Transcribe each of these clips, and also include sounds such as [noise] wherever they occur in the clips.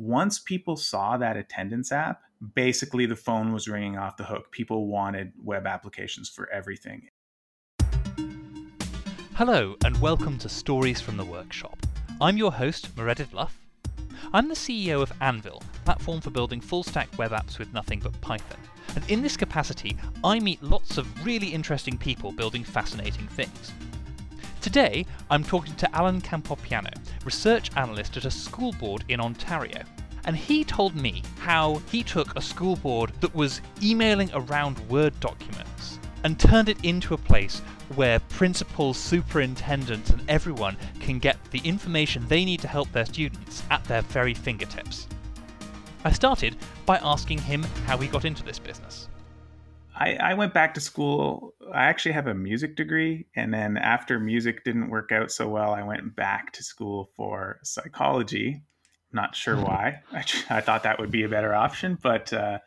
once people saw that attendance app, basically the phone was ringing off the hook. People wanted web applications for everything. Hello, and welcome to Stories from the Workshop. I'm your host, Meredydd Luff. I'm the CEO of Anvil, a platform for building full stack web apps with nothing but Python. And in this capacity, I meet lots of really interesting people building fascinating things. Today, I'm talking to Alan Campopiano, research analyst at a school board in Ontario. And he told me how he took a school board that was emailing around Word documents and turned it into a place where principals, superintendents, and everyone can get the information they need to help their students at their very fingertips. I started by asking him how he got into this business. I, I went back to school. I actually have a music degree. And then after music didn't work out so well, I went back to school for psychology. Not sure hmm. why. [laughs] I, I thought that would be a better option, but uh,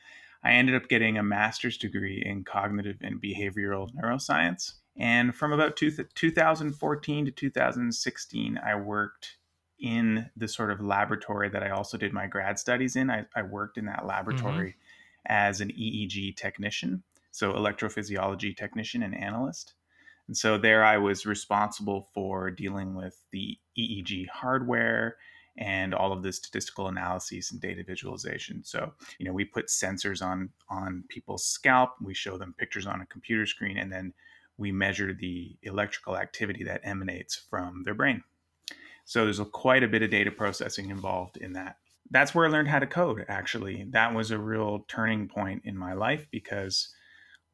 I ended up getting a master's degree in cognitive and behavioral neuroscience. And from about two, 2014 to 2016, I worked in the sort of laboratory that I also did my grad studies in. I, I worked in that laboratory mm-hmm. as an EEG technician so electrophysiology technician and analyst. And so there I was responsible for dealing with the EEG hardware and all of the statistical analyses and data visualization. So, you know, we put sensors on on people's scalp, we show them pictures on a computer screen and then we measure the electrical activity that emanates from their brain. So there's a, quite a bit of data processing involved in that. That's where I learned how to code actually. That was a real turning point in my life because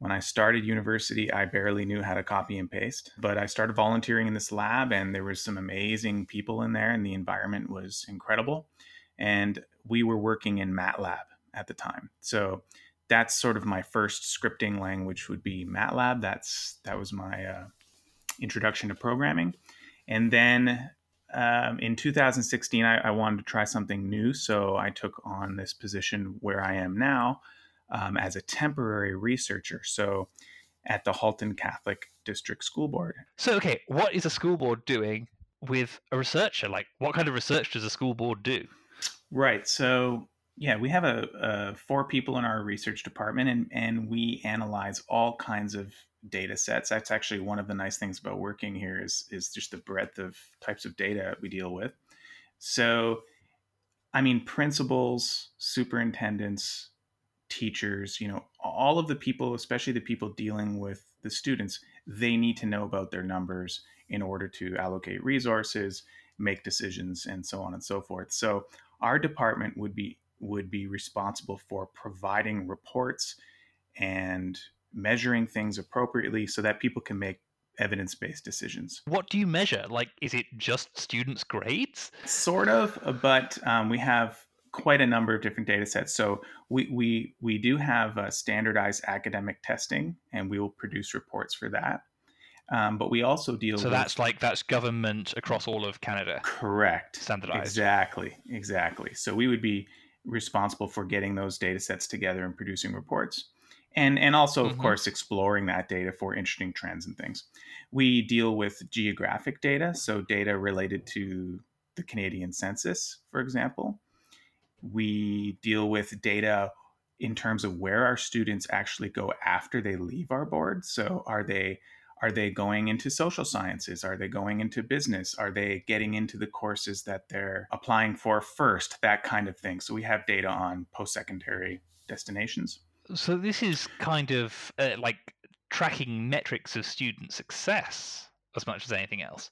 when I started university, I barely knew how to copy and paste, but I started volunteering in this lab and there was some amazing people in there and the environment was incredible. And we were working in MATLAB at the time. So that's sort of my first scripting language would be MATLAB. That's that was my uh, introduction to programming. And then um, in 2016, I, I wanted to try something new. So I took on this position where I am now um, as a temporary researcher. So at the Halton Catholic District School Board. So, okay, what is a school board doing with a researcher? Like, what kind of research does a school board do? Right. So, yeah, we have a, a four people in our research department, and and we analyze all kinds of data sets. That's actually one of the nice things about working here is is just the breadth of types of data we deal with. So, I mean, principals, superintendents, teachers, you know, all of the people, especially the people dealing with the students, they need to know about their numbers in order to allocate resources, make decisions, and so on and so forth. So our department would be would be responsible for providing reports and measuring things appropriately so that people can make evidence-based decisions. What do you measure? Like, is it just students' grades? Sort of, but um, we have quite a number of different data sets. So we we we do have uh, standardized academic testing, and we will produce reports for that. Um, but we also deal. So with, that's like that's government across all of Canada. Correct. Standardized. Exactly. Exactly. So we would be responsible for getting those data sets together and producing reports. And, and also, of mm-hmm. course, exploring that data for interesting trends and things. We deal with geographic data, so data related to the Canadian census, for example we deal with data in terms of where our students actually go after they leave our board. So are they are they going into social sciences? Are they going into business? Are they getting into the courses that they're applying for first? That kind of thing. So we have data on post-secondary destinations. So this is kind of uh, like tracking metrics of student success as much as anything else.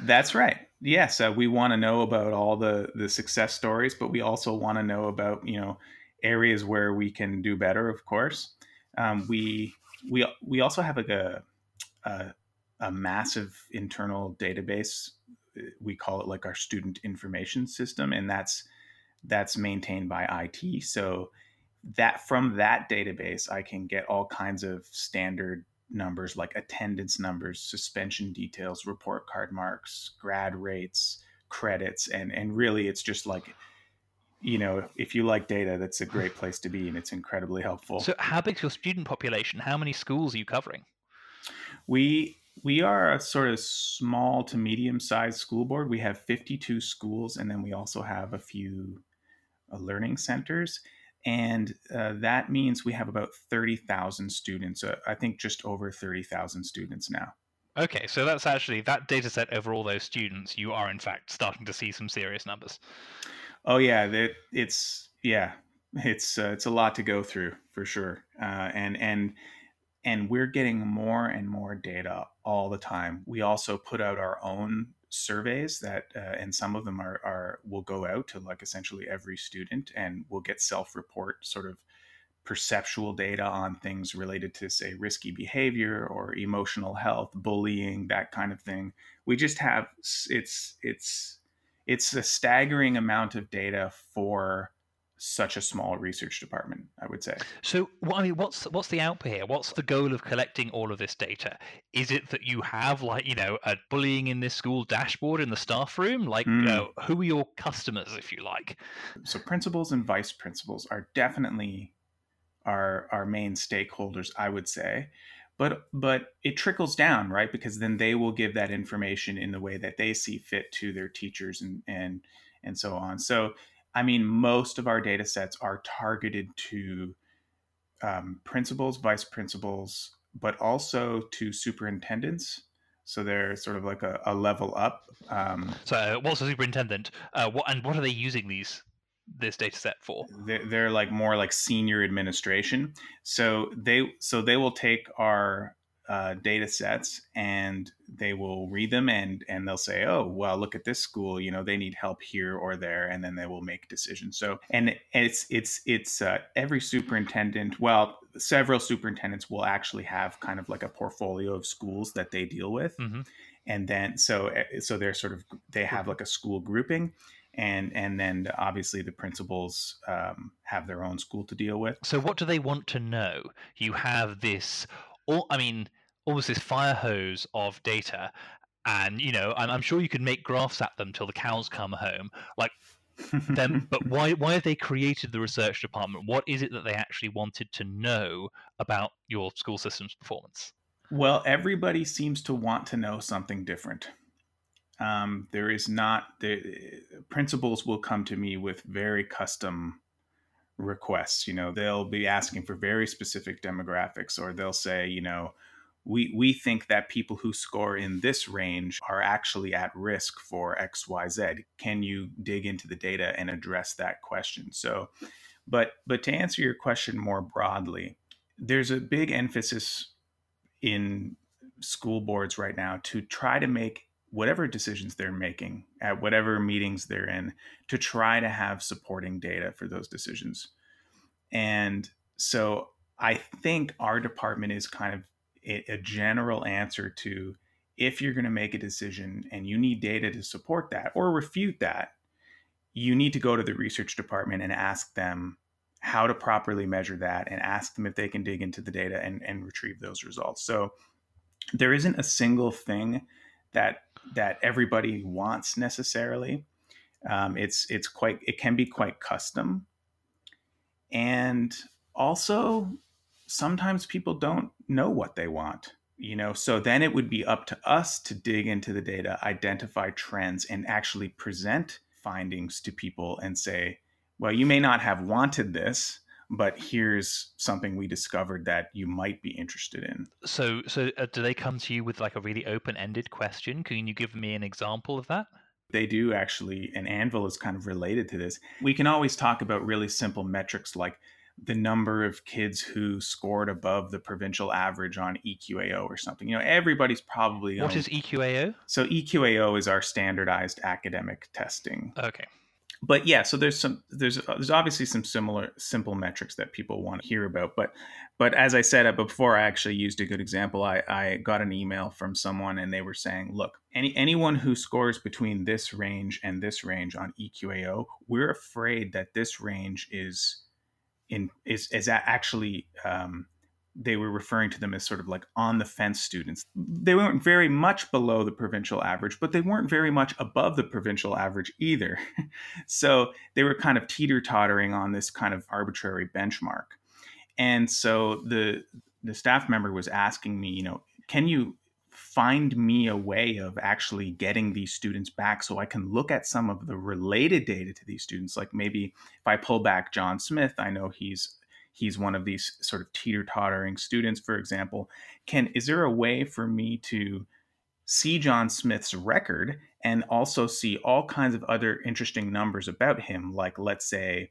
That's right. Yes, uh, we want to know about all the the success stories, but we also want to know about you know areas where we can do better. Of course, um, we we we also have like a, a a massive internal database. We call it like our student information system, and that's that's maintained by IT. So that from that database, I can get all kinds of standard numbers like attendance numbers, suspension details, report card marks, grad rates, credits, and and really it's just like you know, if you like data, that's a great place to be and it's incredibly helpful. So how big's your student population? How many schools are you covering? We we are a sort of small to medium sized school board. We have 52 schools and then we also have a few uh, learning centers. And uh, that means we have about 30,000 students. Uh, I think just over 30,000 students now. Okay, so that's actually that data set over all those students. You are in fact starting to see some serious numbers. Oh yeah, it's yeah, it's uh, it's a lot to go through for sure, uh, and and and we're getting more and more data all the time. We also put out our own surveys that, uh, and some of them are are will go out to like essentially every student, and we'll get self report sort of perceptual data on things related to say risky behavior or emotional health bullying that kind of thing. We just have it's it's it's a staggering amount of data for such a small research department i would say so i mean what's what's the output here what's the goal of collecting all of this data is it that you have like you know a bullying in this school dashboard in the staff room like mm. uh, who are your customers if you like so principals and vice principals are definitely our our main stakeholders, I would say. But but it trickles down, right? Because then they will give that information in the way that they see fit to their teachers and and and so on. So I mean, most of our data sets are targeted to um, principals, vice principals, but also to superintendents. So they're sort of like a, a level up. Um, so, what's a superintendent? Uh, what and what are they using these this data set for they're, they're, like more like senior administration so they so they will take our uh, data sets and they will read them and and they'll say oh well look at this school you know they need help here or there and then they will make decisions so and it's it's it's uh, every superintendent well several superintendents will actually have kind of like a portfolio of schools that they deal with mm-hmm. and then so eh, so they're sort of they have like a school grouping and and then obviously the principals um, have their own school to deal with. So what do they want to know? You have this, all I mean, almost this fire hose of data, and you know, I'm, I'm sure you could make graphs at them till the cows come home, like. them, [laughs] but why why have they created the research department? What is it that they actually wanted to know about your school system's performance? Well, everybody seems to want to know something different. Um, there is not the principals will come to me with very custom requests. You know, they'll be asking for very specific demographics, or they'll say, you know, we we think that people who score in this range are actually at risk for X Y Z. Can you dig into the data and address that question? So, but but to answer your question more broadly, there's a big emphasis in school boards right now to try to make whatever decisions they're making at whatever meetings they're in to try to have supporting data for those decisions. And so I think our department is kind of a, a general answer to if you're going to make a decision and you need data to support that or refute that, you need to go to the research department and ask them how to properly measure that and ask them if they can dig into the data and, and retrieve those results. So there isn't a single thing that that everybody wants necessarily. Um, it's it's quite it can be quite custom, and also sometimes people don't know what they want. You know, so then it would be up to us to dig into the data, identify trends, and actually present findings to people and say, well, you may not have wanted this, but here's something we discovered that you might be interested in. So, so uh, do they come to you with like a really open-ended question? Can you give me an example of that? They do actually, and Anvil is kind of related to this. We can always talk about really simple metrics like the number of kids who scored above the provincial average on EQAO or something. You know, everybody's probably. What is EQAO? So EQAO is our standardized academic testing. Okay but yeah, so there's some there's there's obviously some similar simple metrics that people want to hear about. But but as I said uh, before, I actually used a good example. I, I got an email from someone and they were saying, look, any anyone who scores between this range and this range on EQAO, we're afraid that this range is in is is actually um, they were referring to them as sort of like on the fence students. They weren't very much below the provincial average, but they weren't very much above the provincial average either. [laughs] so they were kind of teeter tottering on this kind of arbitrary benchmark. And so the the staff member was asking me, you know, can you find me a way of actually getting these students back so I can look at some of the related data to these students. Like maybe if I pull back John Smith, I know he's he's one of these sort of teeter-tottering students, for example. Can is there a way for me to see John Smith's record and also see all kinds of other interesting numbers about him, like let's say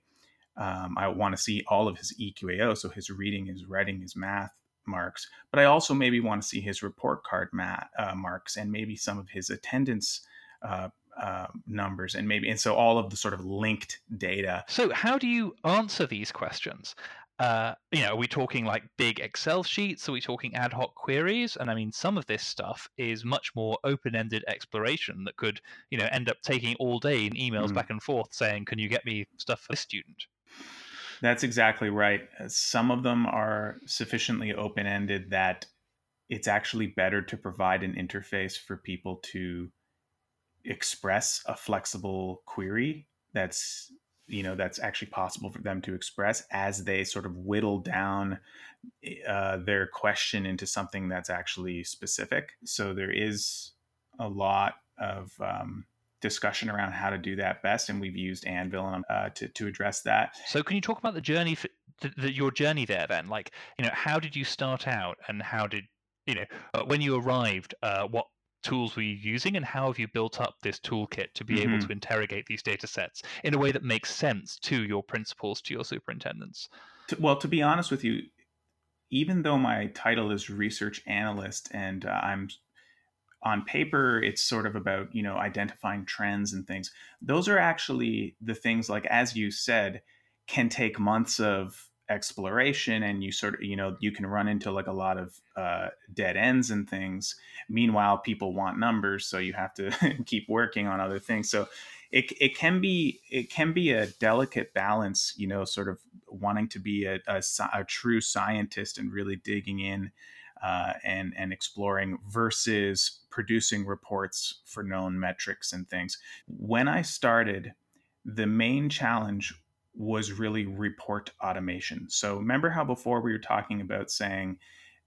um, I want to see all of his EQAO, so his reading, his writing, his math marks, but I also maybe want to see his report card mat, uh, marks and maybe some of his attendance uh, uh, numbers and maybe and so all of the sort of linked data. So how do you answer these questions? Uh, you know, are we talking like big Excel sheets? Are we talking ad hoc queries? And I mean, some of this stuff is much more open-ended exploration that could, you know, end up taking all day in emails mm. back and forth saying, "Can you get me stuff for this student?" That's exactly right. Uh, some of them are sufficiently open ended that it's actually better to provide an interface for people to express a flexible query that's you know that's actually possible for them to express as they sort of whittle down uh, their question into something that's actually specific so there is a lot of um, discussion around how to do that best, and we've used Anvil uh, to to address that. So, can you talk about the journey, for, the, the, your journey there? Then, like, you know, how did you start out, and how did you know uh, when you arrived? Uh, what tools were you using, and how have you built up this toolkit to be mm-hmm. able to interrogate these data sets in a way that makes sense to your principals, to your superintendents? Well, to be honest with you, even though my title is research analyst and uh, I'm on paper it's sort of about you know identifying trends and things those are actually the things like as you said can take months of exploration and you sort of you know you can run into like a lot of uh, dead ends and things meanwhile people want numbers so you have to [laughs] keep working on other things so it, it can be it can be a delicate balance you know sort of wanting to be a, a, a true scientist and really digging in uh, and and exploring versus producing reports for known metrics and things. When I started, the main challenge was really report automation. So remember how before we were talking about saying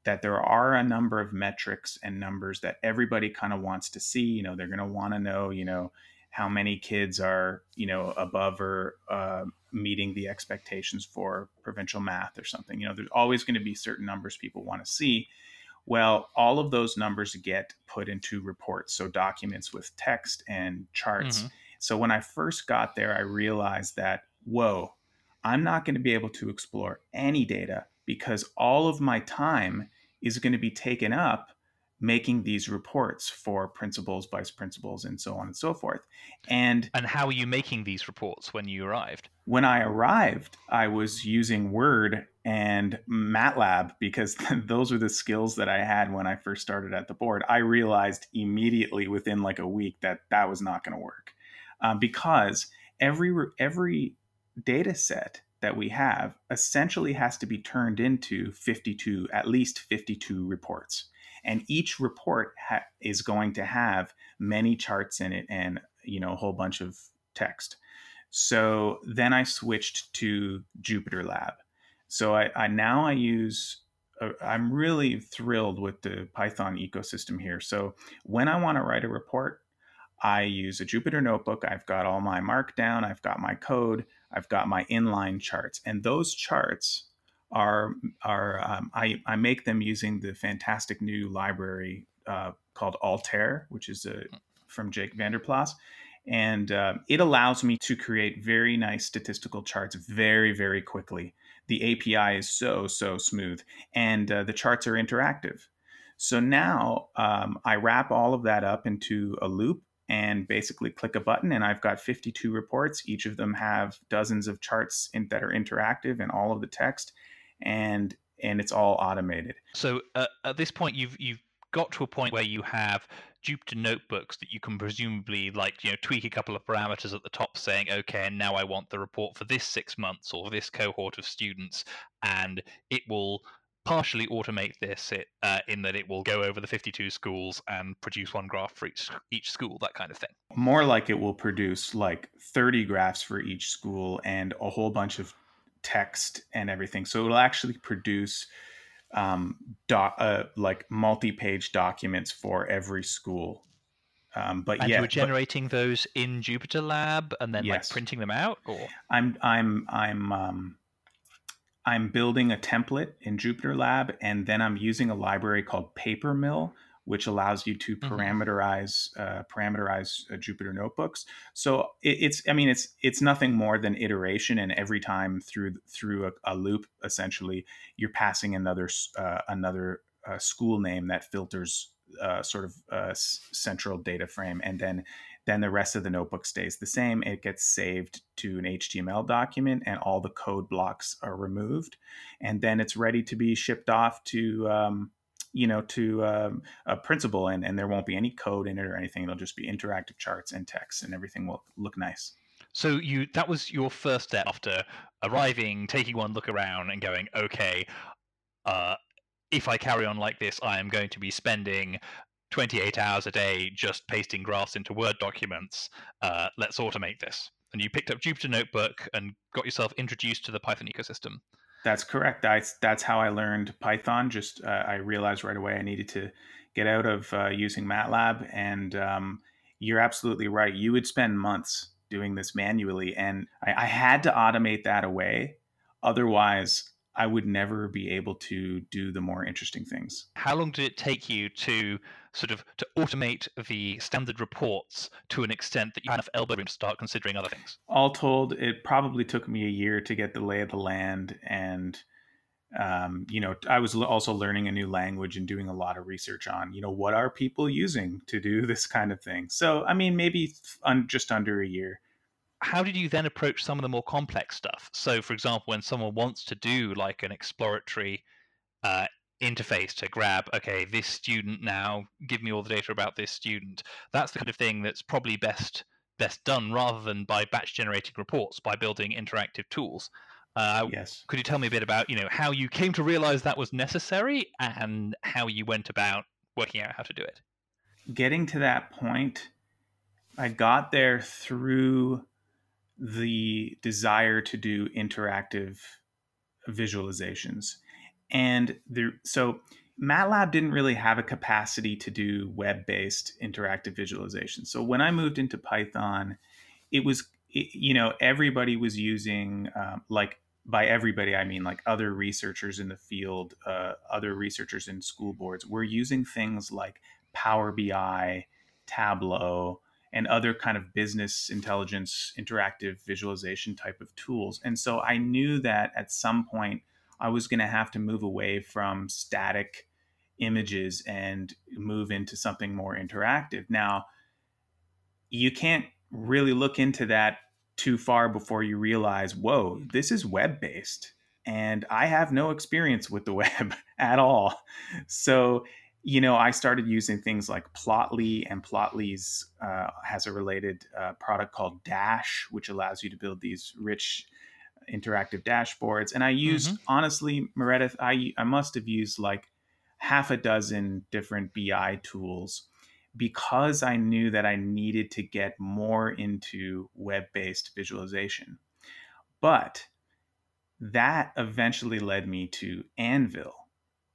that there are a number of metrics and numbers that everybody kind of wants to see. You know, they're going to want to know, you know, how many kids are, you know, above or uh, meeting the expectations for provincial math or something. You know, there's always going to be certain numbers people want to see. Well, all of those numbers get put into reports, so documents with text and charts. Mm-hmm. So when I first got there, I realized that, whoa, I'm not going to be able to explore any data because all of my time is going to be taken up making these reports for principals, vice principals, and so on and so forth. And and how are you making these reports when you arrived? When I arrived, I was using Word and MATLAB because [laughs] those were the skills that I had when I first started at the board. I realized immediately within like a week that that was not going to work um, because every every data set that we have essentially has to be turned into 52 at least 52 reports. And each report ha- is going to have many charts in it and you know a whole bunch of text. So then i switched to jupyter lab. So i, I now i use uh, i'm really thrilled with the python ecosystem here. So when i want to write a report i use a jupyter notebook. I've got all my markdown. I've got my code i've got my inline charts and those charts are are um, I, I make them using the fantastic new library uh, called Altair, which is a, uh, from Jake VanderPlas. And uh, it allows me to create very nice statistical charts very, very quickly. The API is so, so smooth, and uh, the charts are interactive. So now um, I wrap all of that up into a loop and basically click a button, and I've got 52 reports. Each of them have dozens of charts in, that are interactive and all of the text and and it's all automated. So uh, at this point, you've you've got to a point where you have Jupyter notebooks that you can presumably like you know tweak a couple of parameters at the top, saying okay, and now I want the report for this six months or this cohort of students, and it will partially automate this it, uh, in that it will go over the 52 schools and produce one graph for each each school that kind of thing more like it will produce like 30 graphs for each school and a whole bunch of text and everything. So it'll actually produce um, doc, uh, like multi-page documents for every school. Um, but and yeah, you were generating but, those in Jupyter Lab and then yes. like printing them out, or I'm I'm I'm um, I'm building a template in Jupyter Lab, and then I'm using a library called Papermill, which allows you to mm-hmm. parameterize mm-hmm. uh, parameterize uh, Jupyter notebooks. So it, it's I mean it's it's nothing more than iteration, and every time through through a, a loop, essentially, you're passing another uh, another uh, school name that filters uh, sort of uh, central data frame, and then then the rest of the notebook stays the same. It gets saved to an HTML document, and all the code blocks are removed, and then it's ready to be shipped off to um, you know to um, a principal and, and there won't be any code in it or anything. It'll just be interactive charts and text and everything will look nice. So you that was your first step after arriving taking one look around and going okay uh, if i carry on like this i am going to be spending 28 hours a day just pasting graphs into word documents uh, let's automate this and you picked up jupyter notebook and got yourself introduced to the python ecosystem that's correct. That's that's how I learned Python. Just uh, I realized right away I needed to get out of uh, using MATLAB, and um, you're absolutely right. You would spend months doing this manually, and I, I had to automate that away. Otherwise, I would never be able to do the more interesting things. How long did it take you to sort of to automate the standard reports to an extent that you had enough elbow room to start considering other things? All told, it probably took me a year to get the lay of the land and um, you know, I was also learning a new language and doing a lot of research on, you know, what are people using to do [laughs] this kind of thing. So, I mean, maybe un- just under a year how did you then approach some of the more complex stuff? So, for example, when someone wants to do like an exploratory uh, interface to grab, okay, this student now, give me all the data about this student. That's the kind of thing that's probably best best done rather than by batch generating reports by building interactive tools. Uh, yes. Could you tell me a bit about you know how you came to realize that was necessary and how you went about working out how to do it? Getting to that point, I got there through the desire to do interactive visualizations. And there, so MATLAB didn't really have a capacity to do web based interactive visualization. So when I moved into Python, it was, it, you know, everybody was using, um, like, by everybody, I mean like other researchers in the field, uh, other researchers in school boards, were using things like Power BI, Tableau, and other kind of business intelligence interactive visualization type of tools. And so I knew that at some point I was going to have to move away from static images and move into something more interactive. Now, you can't really look into that too far before you realize, whoa, this is web based. And I have no experience with the [laughs] web at all. So you know, I started using things like Plotly, and Plotly's uh, has a related uh, product called Dash, which allows you to build these rich interactive dashboards. And I used, mm-hmm. honestly, Meredydd, I, I must have used like half a dozen different BI tools because I knew that I needed to get more into web based visualization. But that eventually led me to Anvil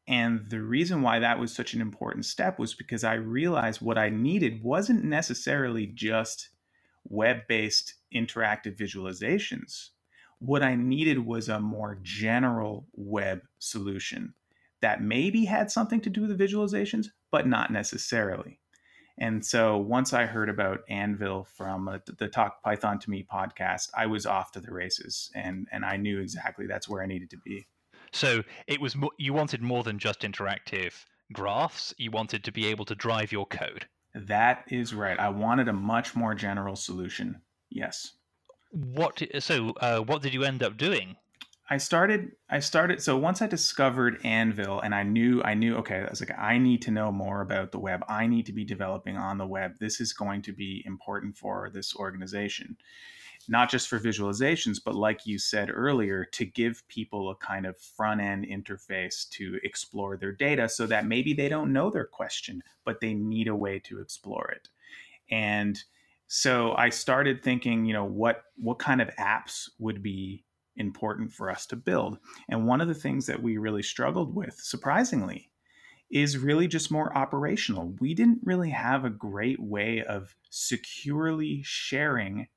and the reason why that was such an important step was because I realized what I needed wasn't necessarily just web based interactive visualizations. What I needed was a more general web solution that maybe had something to do with the visualizations, but not necessarily. And so once I heard about Anvil from uh, the Talk Python to Me podcast, I was off to the races and, and I knew exactly that's where I needed to be. So it was mo- you wanted more than just interactive graphs. You wanted to be able to drive your code. That is right. I wanted a much more general solution. Yes. What so uh, what did you end up doing? I started I started so once I discovered Anvil and I knew I knew okay I was like I need to know more about the web. I need to be developing on the web. This is going to be important for this organization not just for visualizations, but like you said earlier, to give people a kind of front end interface to explore their data so that maybe they don't know their question, but they need a way to explore it. And so I started thinking, you know, what what kind of apps would be important for us to build. And one of the things that we really struggled with, surprisingly, is really just more operational. We didn't really have a great way of securely sharing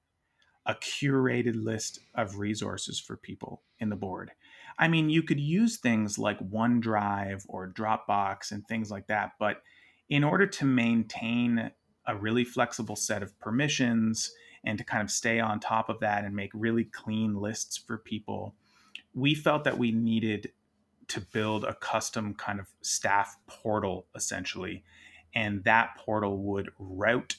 a curated list of resources for people in the board. I mean, you could use things like OneDrive or Dropbox and things like that, but in order to maintain a really flexible set of permissions and to kind of stay on top of that and make really clean lists for people, we felt that we needed to build a custom kind of staff portal essentially. And that portal would route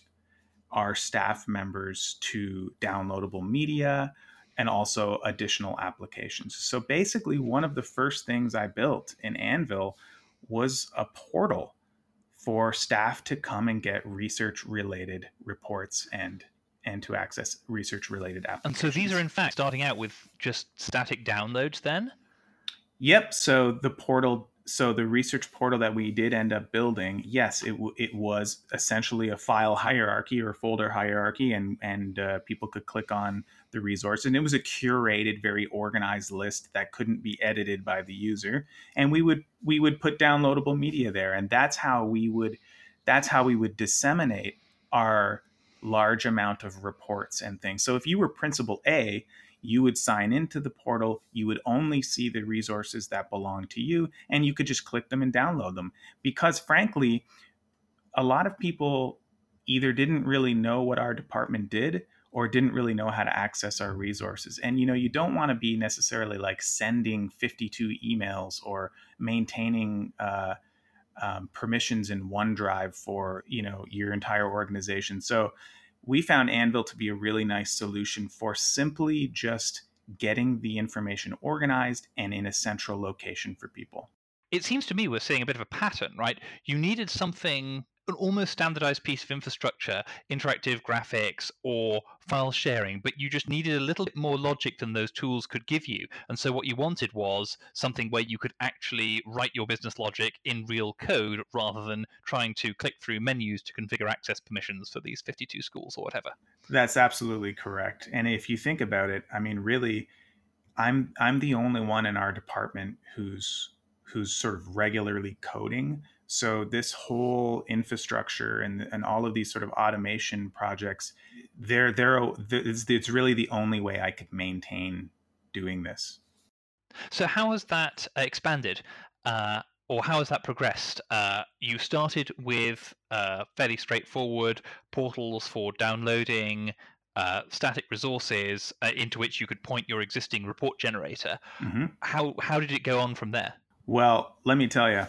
our staff members to downloadable media and also additional applications. So basically, one of the first things I built in Anvil was a portal for staff to come and get research related reports and and to access research related applications. And so these are in fact starting out with just static downloads then? Yep. So the portal so the research portal that we did end up building, yes, it w- it was essentially a file hierarchy or folder hierarchy, and and uh, people could click on the resource, and it was a curated, very organized list that couldn't be edited by the user, and we would we would put downloadable media there, and that's how we would that's how we would disseminate our large amount of reports and things. So if you were principal A, you would sign into the portal, you would only see the resources that belong to you, and you could just click them and download them. Because frankly, a lot of people either didn't really know what our department did or didn't really know how to access our resources. And you know, you don't want to be necessarily like sending 52 emails or maintaining uh, um, permissions in OneDrive for you know your entire organization. So we found Anvil to be a really nice solution for simply just getting the information organized and in a central location for people. It seems to me we're seeing a bit of a pattern, right? You needed something an almost standardized piece of infrastructure, interactive graphics or file sharing, but you just needed a little bit more logic than those tools could give you. And so what you wanted was something where you could actually write your business logic in real code rather than trying to click through menus to configure access permissions for these 52 schools or whatever. That's absolutely correct. And if you think about it, I mean really I'm I'm the only one in our department who's who's sort of regularly coding so this whole infrastructure and and all of these sort of automation projects, they're they're it's, it's really the only way I could maintain doing this. So how has that expanded? Uh, or how has that progressed? Uh, you started with uh, fairly straightforward portals for downloading uh, static resources uh, into which you could point your existing report generator. Mm-hmm. How how did it go on from there? Well, let me tell you,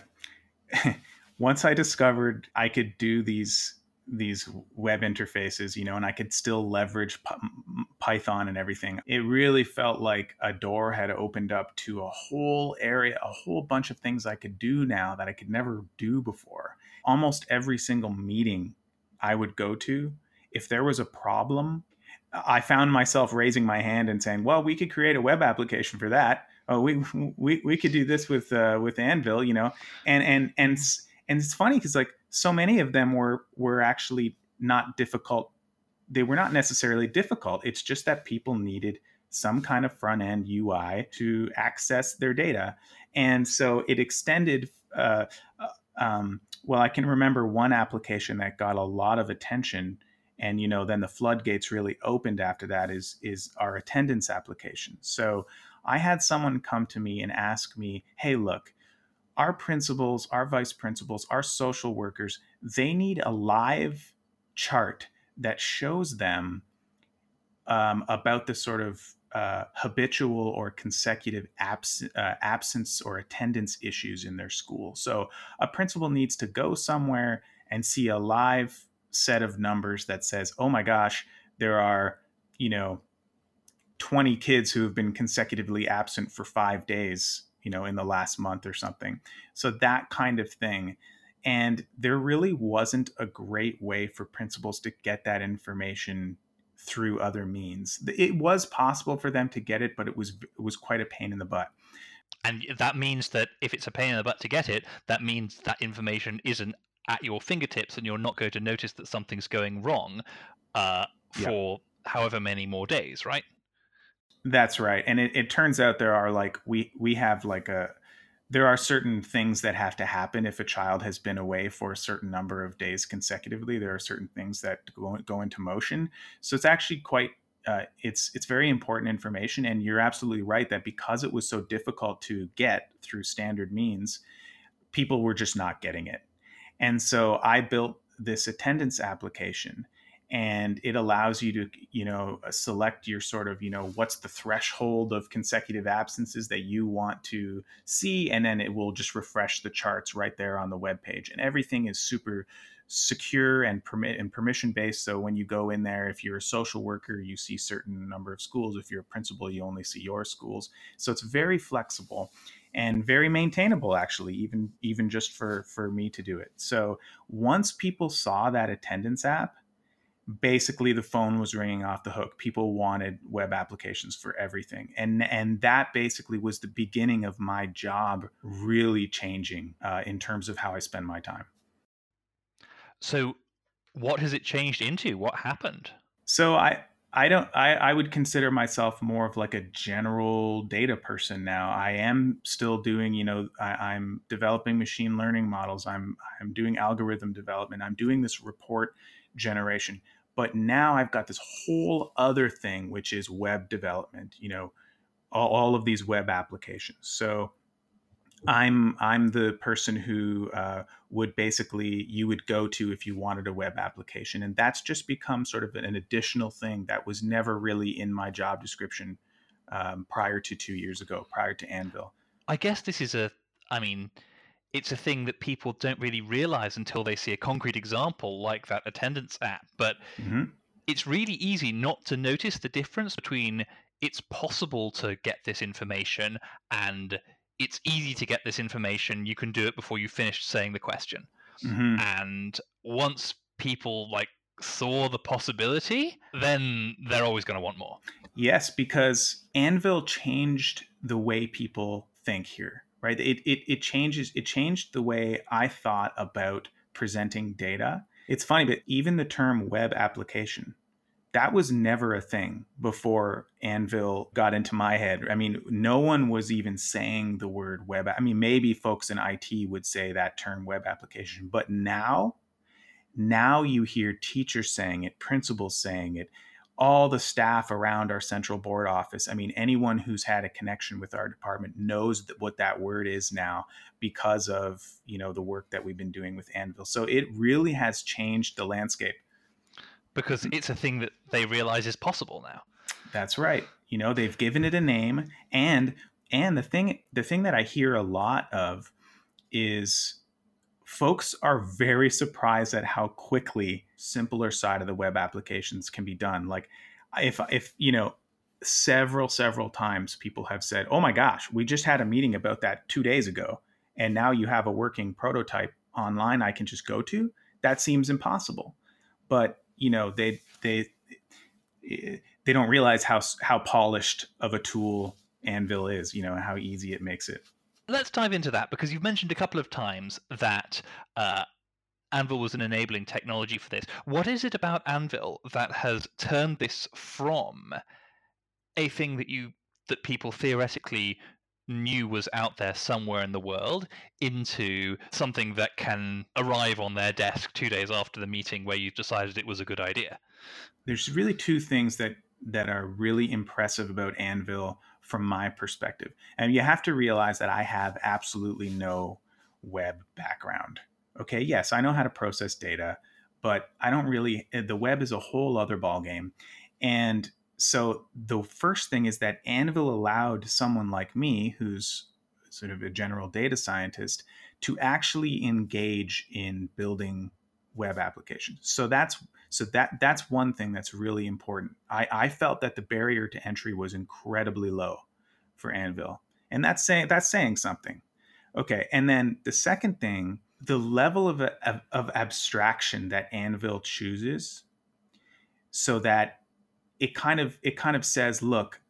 [laughs] once I discovered I could do these these web interfaces, you know, and I could still leverage Python and everything. It really felt like a door had opened up to a whole area, a whole bunch of things I could do now that I could never do before. Almost every single meeting I would go to, if there was a problem, I found myself raising my hand and saying, "Well, we could create a web application for that." oh we we we could do this with uh, with Anvil, you know, and and and and it's funny because like so many of them were were actually not difficult. They were not necessarily difficult. It's just that people needed some kind of front end UI to access their data, and so it extended. Uh, uh, um, well, I can remember one application that got a lot of attention and you know then the floodgates really opened after that is is our attendance application so I had someone come to me and ask me, hey, look, our principals, our vice principals, our social workers, they need a live chart that shows them um, about the sort of uh, habitual or consecutive abs- uh, absence or attendance issues in their school. So a principal needs to go somewhere and see a live set of numbers that says, oh my gosh, there are, you know, 20 kids who have been consecutively absent for five days, you know, in the last month or something. So that kind of thing. And there really wasn't a great way for principals to get that information through other means. It was possible for them to get it, but it was it was quite a pain in the butt. And that means that if it's a pain in the butt to get it, that means that information isn't at your fingertips, and you're not going to notice that something's going wrong uh, for yeah. however many more days, right? That's right. And it, it turns out there are like we we have like a there are certain things that have to happen if a child has been away for a certain number of days consecutively. There are certain things that go, go into motion. So it's actually quite uh, it's it's very important information. And you're absolutely right that because it was so difficult to get through standard means, people were just not getting it. And so I built this attendance application and it allows you to you know uh, select your sort of you know what's the threshold of consecutive absences that you want to see and then it will just refresh the charts right there on the web page. And everything is super secure and permit and permission based so when you go in there if you're a social worker you see certain number of schools. If you're a principal you only see your schools. So it's very flexible and very maintainable actually even even just for for me to do it. So once people saw that attendance app basically the phone was ringing off the hook people wanted web applications for everything and and that basically was the beginning of my job really changing uh, in terms of how i spend my time so what has it changed into what happened so i I don't. I, I would consider myself more of like a general data person now. I am still doing. You know, I, I'm developing machine learning models. I'm I'm doing algorithm development. I'm doing this report generation. But now I've got this whole other thing, which is web development. You know, all, all of these web applications. So I'm I'm the person who uh, would basically you would go to if you wanted a web application, and that's just become sort of an additional thing that was never really in my job description um, prior to two years ago, prior to Anvil. I guess this is a, I mean, it's a thing that people don't really realize until they see a concrete example like that attendance app. But mm-hmm. it's really easy not to notice the difference between it's possible to get this information and it's easy to get this information. You can do it before you finish saying the question. Mm-hmm. And once people like saw the possibility, then they're always going to want more. Yes, because Anvil changed the way people think here right? It, it, it changes, it changed the way I thought about presenting data. It's funny, but even the term web application, that was never a thing before Anvil got into my head. I mean, no one was even saying the word web. I mean, maybe folks in IT would say that term web application, but now, now you hear teachers saying it, principals saying it, all the staff around our central board office. I mean, anyone who's had a connection with our department knows that what that word is now because of you know the work that we've been doing with Anvil. So it really has changed the landscape. Because it's a thing that they realize is possible now. That's right. You know, they've given it a name, and and the thing the thing that I hear a lot of is folks are very surprised at how quickly simpler side of the web applications can be done. Like if if you know several several times people have said oh my gosh we just had a meeting about that 2 days ago and now you have a working prototype online I can just go to that seems impossible. But you know they they they don't realize how how polished of a tool Anvil is you know how easy it makes it let's dive into that because you've mentioned a couple of times that uh, Anvil was an enabling technology for this. What is it about Anvil that has turned this from a thing that you that people theoretically knew was out there somewhere in the world into something that can arrive on their desk two days after the meeting where you've decided it was a good idea? There's really two things that that are really impressive about Anvil from my perspective. And you have to realize that I have absolutely no web background. Okay, yes, I know how to process data, but I don't really eh, the web is a whole other ballgame. And so the first thing is that Anvil allowed someone like me, who's sort of a general data scientist, to actually engage in building web applications. So that's so that that's one thing that's really important. I, I felt that the barrier to entry was incredibly low for Anvil, and that's saying that's saying something. Okay, and then the second thing, the level of, of, of abstraction that Anvil chooses, so that it kind of it kind of says, look,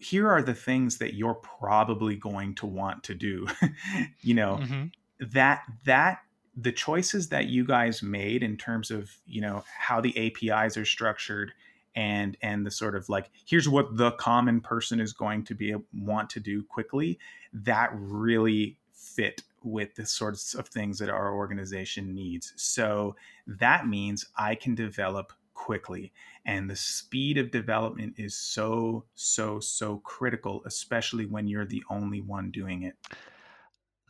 here are the things that you're probably going to want to do. [laughs] you know, mm-hmm. that that the choices that you guys made in terms of you know how the apis are structured and and the sort of like here's what the common person is going to be want to do quickly that really fit with the sorts of things that our organization needs. So that means i can develop quickly and the speed of development is so so so critical especially when you're the only one doing it.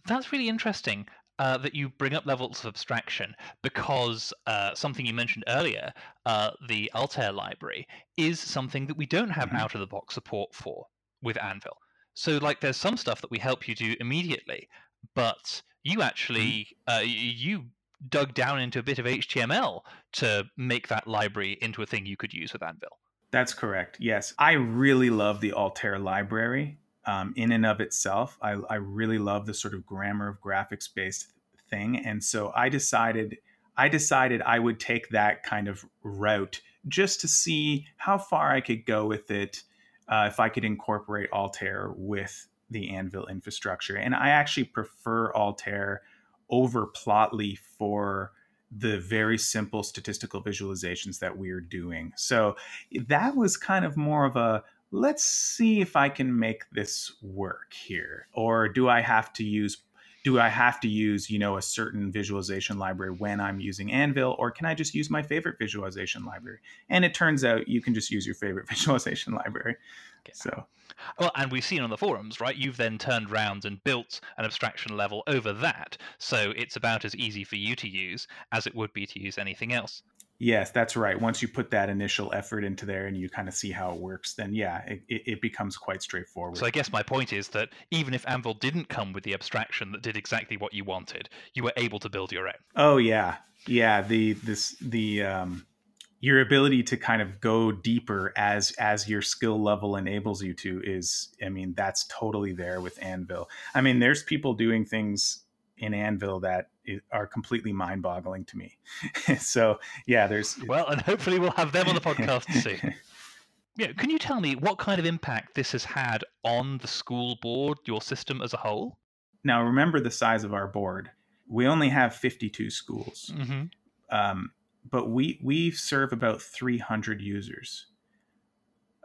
That's really interesting uh, that you bring up levels of abstraction because uh, something you mentioned earlier, uh, the Altair library, is something that we don't have mm-hmm. out of the box support for with Anvil. So, like, there's some stuff that we help you do immediately, but you actually mm-hmm. you dug down into a bit of HTML to make that library into a thing you could use with Anvil. That's correct. Yes, I really love the Altair library um, in and of itself. I, I really love the sort of grammar of graphics based thing, and so I decided I decided I would take that kind of route just to see how far I could go with it uh, if I could incorporate Altair with the Anvil infrastructure. And I actually prefer Altair over Plotly for the very simple statistical visualizations that we are doing. So that was kind of more of a let's see if I can make this work here. Or do I have to use do I have to use, you know, a certain visualization library when I'm using Anvil, or can I just use my favorite visualization library? And it turns out you can just use your favorite [laughs] visualization library. Okay. So well, and we've seen on the forums, right? You've then turned around and built an abstraction level over that. So it's about as easy for you to use as it would be to use anything else. Yes, that's right. Once you put that initial effort into there and you kind of see how it works, then yeah, it, it becomes quite straightforward. So I guess my point is that even if Anvil didn't come with the abstraction that did exactly what you wanted, you were able to build your own. Oh yeah, yeah. The this the um, your ability to kind of go deeper as as your skill level enables you to is, I mean, that's totally there with Anvil. I mean, there's people doing things in Anvil that are completely mind-boggling to me. [laughs] so yeah, there's [laughs] well, and hopefully we'll have them on the podcast soon. [laughs] Yeah, can you tell me what kind of impact this has had on the school board, your system as a whole? Now, remember the size of our board. We only have 52 schools, mm-hmm. um, but we we serve about 300 users.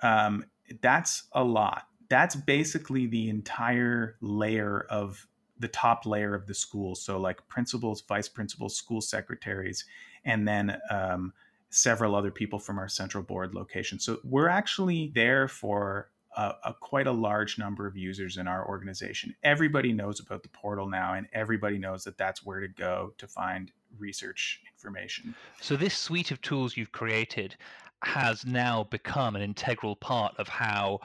Um, that's a lot. That's basically the entire layer of the top layer of the school. So like principals, vice principals, school secretaries, and then um, several other people from our central board location. So we're actually there for a, a, quite a large number of users in our organization. Everybody knows about the portal now, and everybody knows that that's where to go to find research information. So this suite of tools you've created has now become an integral part of how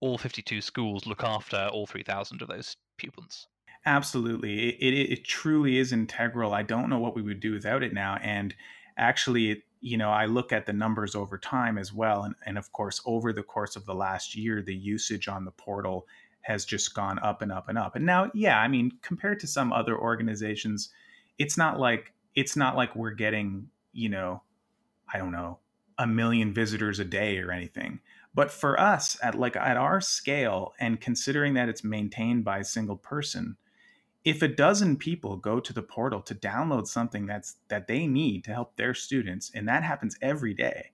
all 52 schools look after all 3,000 of those pupils. Absolutely. It, it, it, truly is integral. I don't know what we would do without it now. And actually, you know, I look at the numbers over time as well. And, and of course, over the course of the last year, the usage on the portal has just gone up and up and up. And now, yeah, I mean, compared to some other organizations, it's not like it's not like we're getting, you know, I don't know, a million visitors a day or anything. But for us at like at our scale and considering that it's maintained by a single person, if a dozen people go to the portal to download something that's that they need to help their students and that happens every day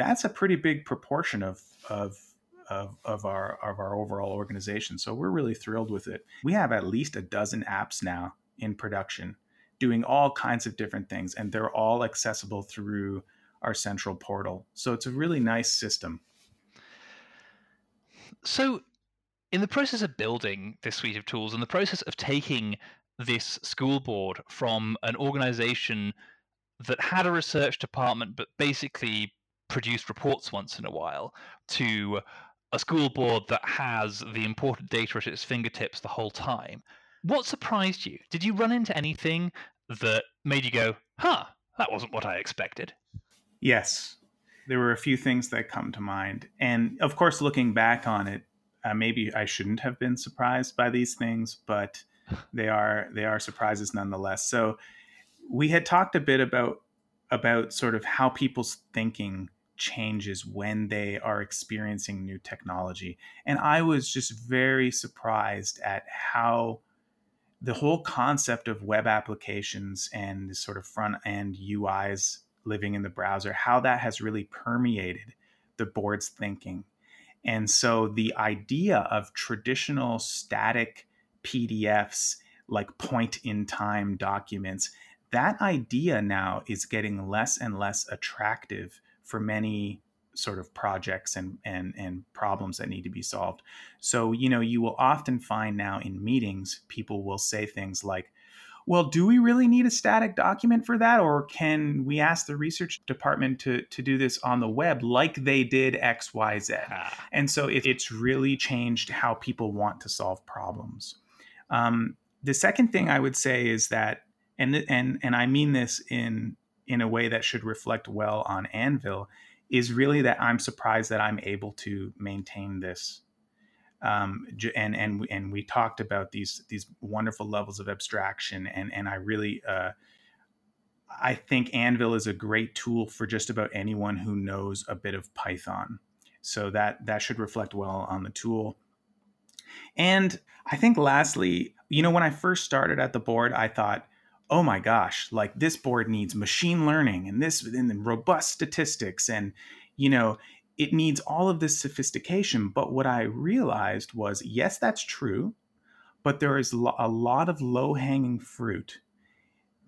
that's a pretty big proportion of of of, of our of our overall organization. So we're really thrilled with it. We have at least a dozen apps now in production doing all kinds of different things and they're all accessible through our central portal. So it's a really nice system. So in the process of building this suite of tools, in the process of taking this school board from an organization that had a research department but basically produced reports once in a while to a school board that has the important data at its fingertips the whole time. What surprised you? Did you run into anything that made you go, huh, that wasn't what I expected? Yes. There were a few things that come to mind. And of course, looking back on it, uh, maybe I shouldn't have been surprised by these things, but [laughs] they are they are surprises nonetheless. So we had talked a bit about about sort of how people's thinking changes when they are experiencing new technology. And I was just very surprised at how the whole concept of web applications and the sort of front end UIs living in the browser, how that has really permeated the board's thinking. And so the idea of traditional static PDFs, like point in time documents, that idea now is getting less and less attractive for many sort of projects and, and, and problems that need to be solved. So, you know, you will often find now in meetings, people will say things like, well, do we really need a static document for that? Or can we ask the research department to, to do this on the web like they did XYZ? Ah. And so it, it's really changed how people want to solve problems. Um, the second thing I would say is that, and, and, and I mean this in, in a way that should reflect well on Anvil, is really that I'm surprised that I'm able to maintain this um, and and and we talked about these these wonderful levels of abstraction, and and I really uh, I think Anvil is a great tool for just about anyone who knows a bit of Python. So that that should reflect well on the tool. And I think lastly, you know, when I first started at the board, I thought, oh my gosh, like this board needs machine learning and this and robust statistics and you know it needs all of this sophistication. But what I realized was yes, that's true, but there is a lot of low hanging fruit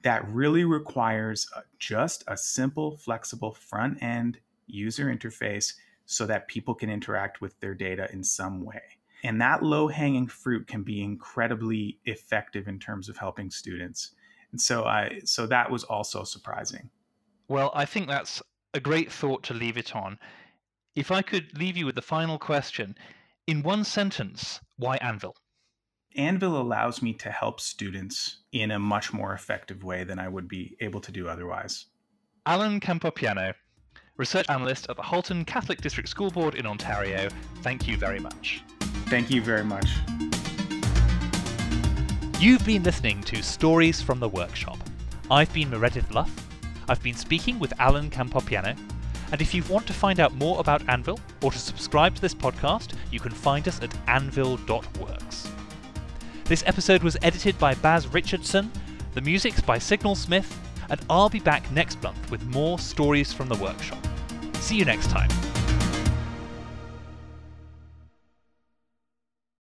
that really requires uh, just a simple, flexible front end user interface so that people can interact with their data in some way. And that low hanging fruit can be incredibly effective in terms of helping students. And so I so that was also surprising. Well, I think that's a great thought to leave it on. If I could leave you with the final question, in one sentence, why Anvil? Anvil allows me to help students in a much more effective way than I would be able to do otherwise. Alan Campopiano, research analyst at the Halton Catholic District School Board in Ontario, thank you very much. Thank you very much. You've been listening to Stories from the Workshop. I've been Meredydd Luff. I've been speaking with Alan Campopiano, and if you want to find out more about Anvil or to subscribe to this podcast, you can find us at anvil.works. This episode was edited by Baz Richardson, the music's by Signalsmith, and I'll be back next month with more stories from the workshop. See you next time.